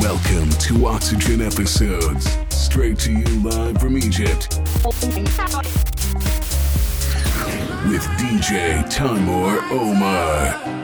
Welcome to Oxygen Episodes, straight to you live from Egypt. With DJ Timour Omar.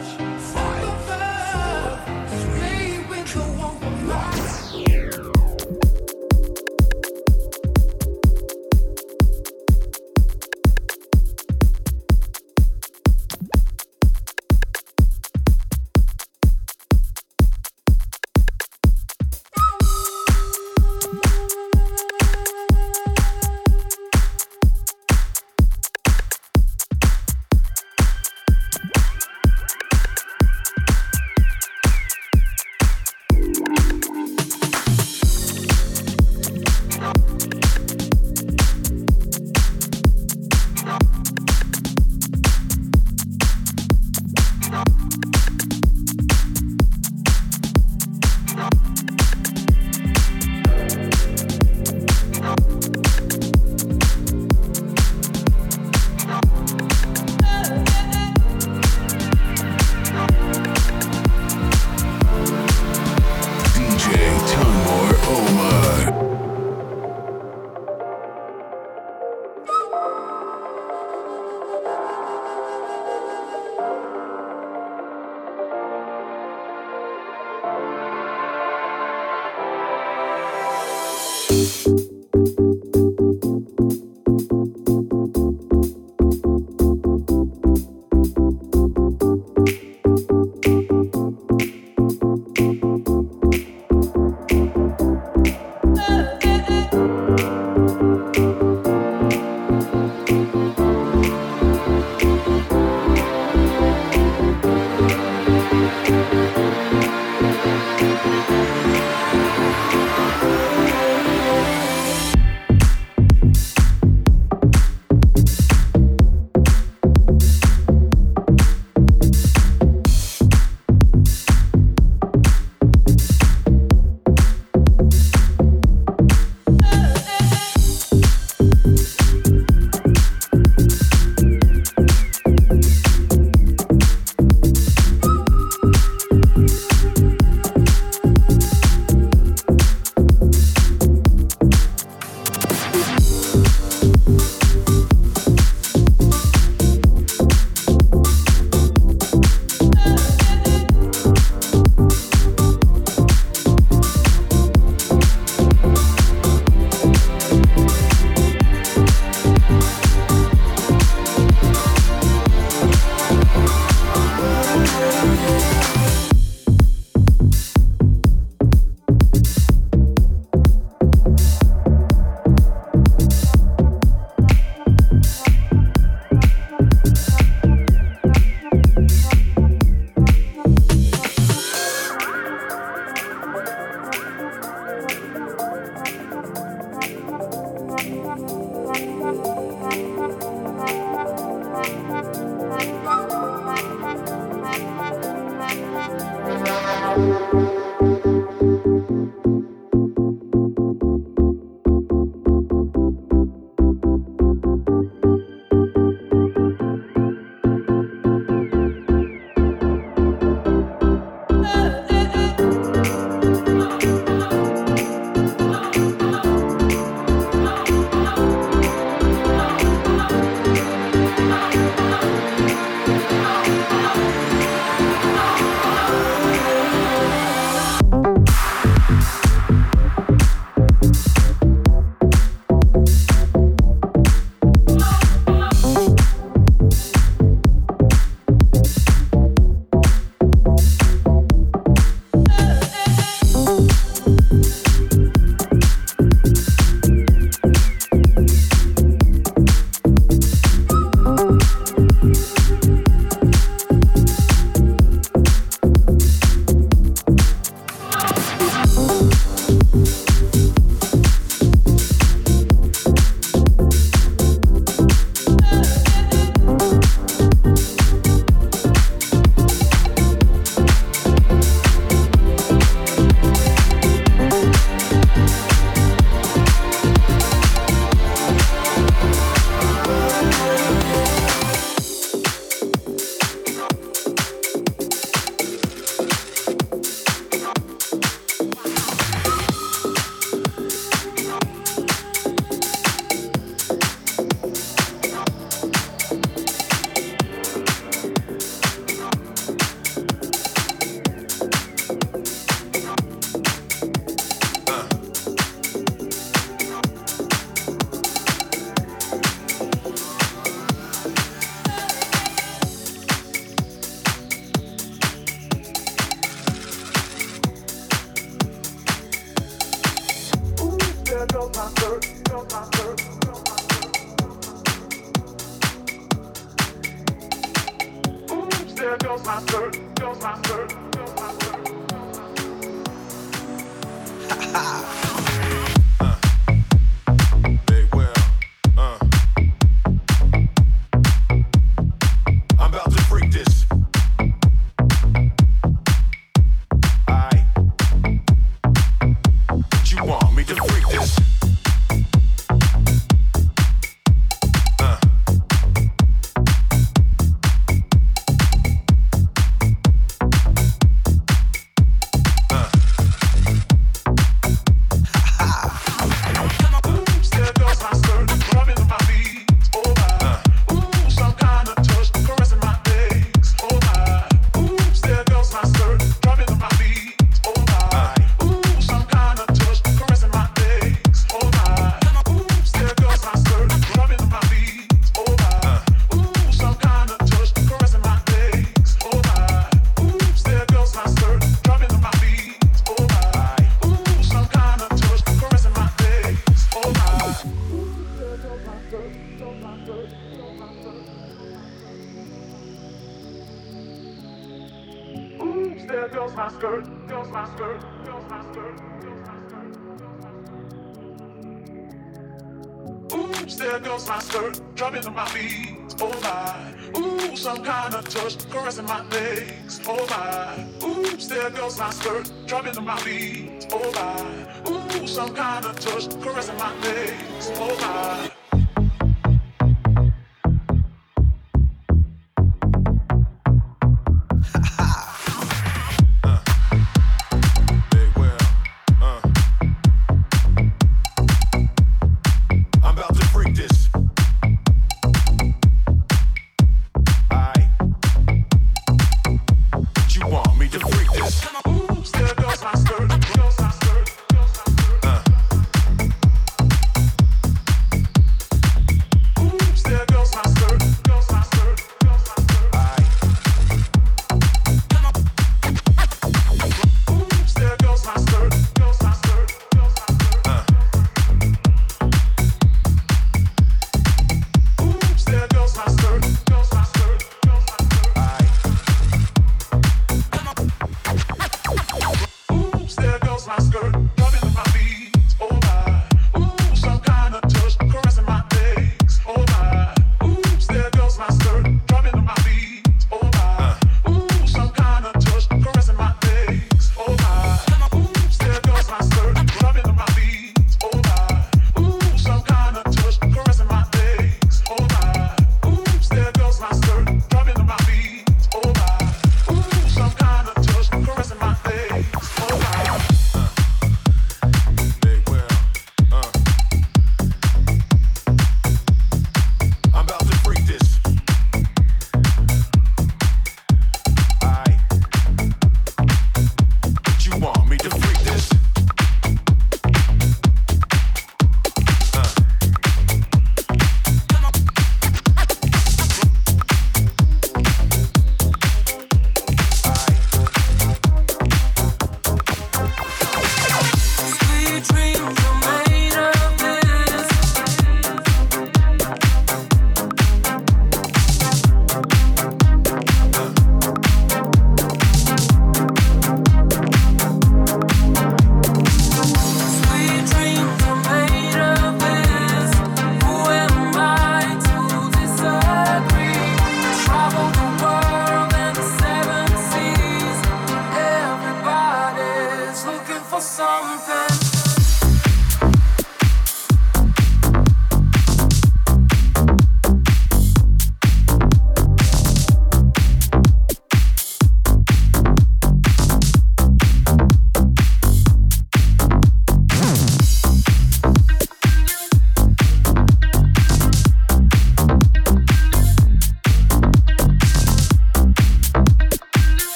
legs. Oh my, oops, there goes my skirt, dropping to my feet. Oh my, ooh, some kind of touch caressing my legs. Oh my.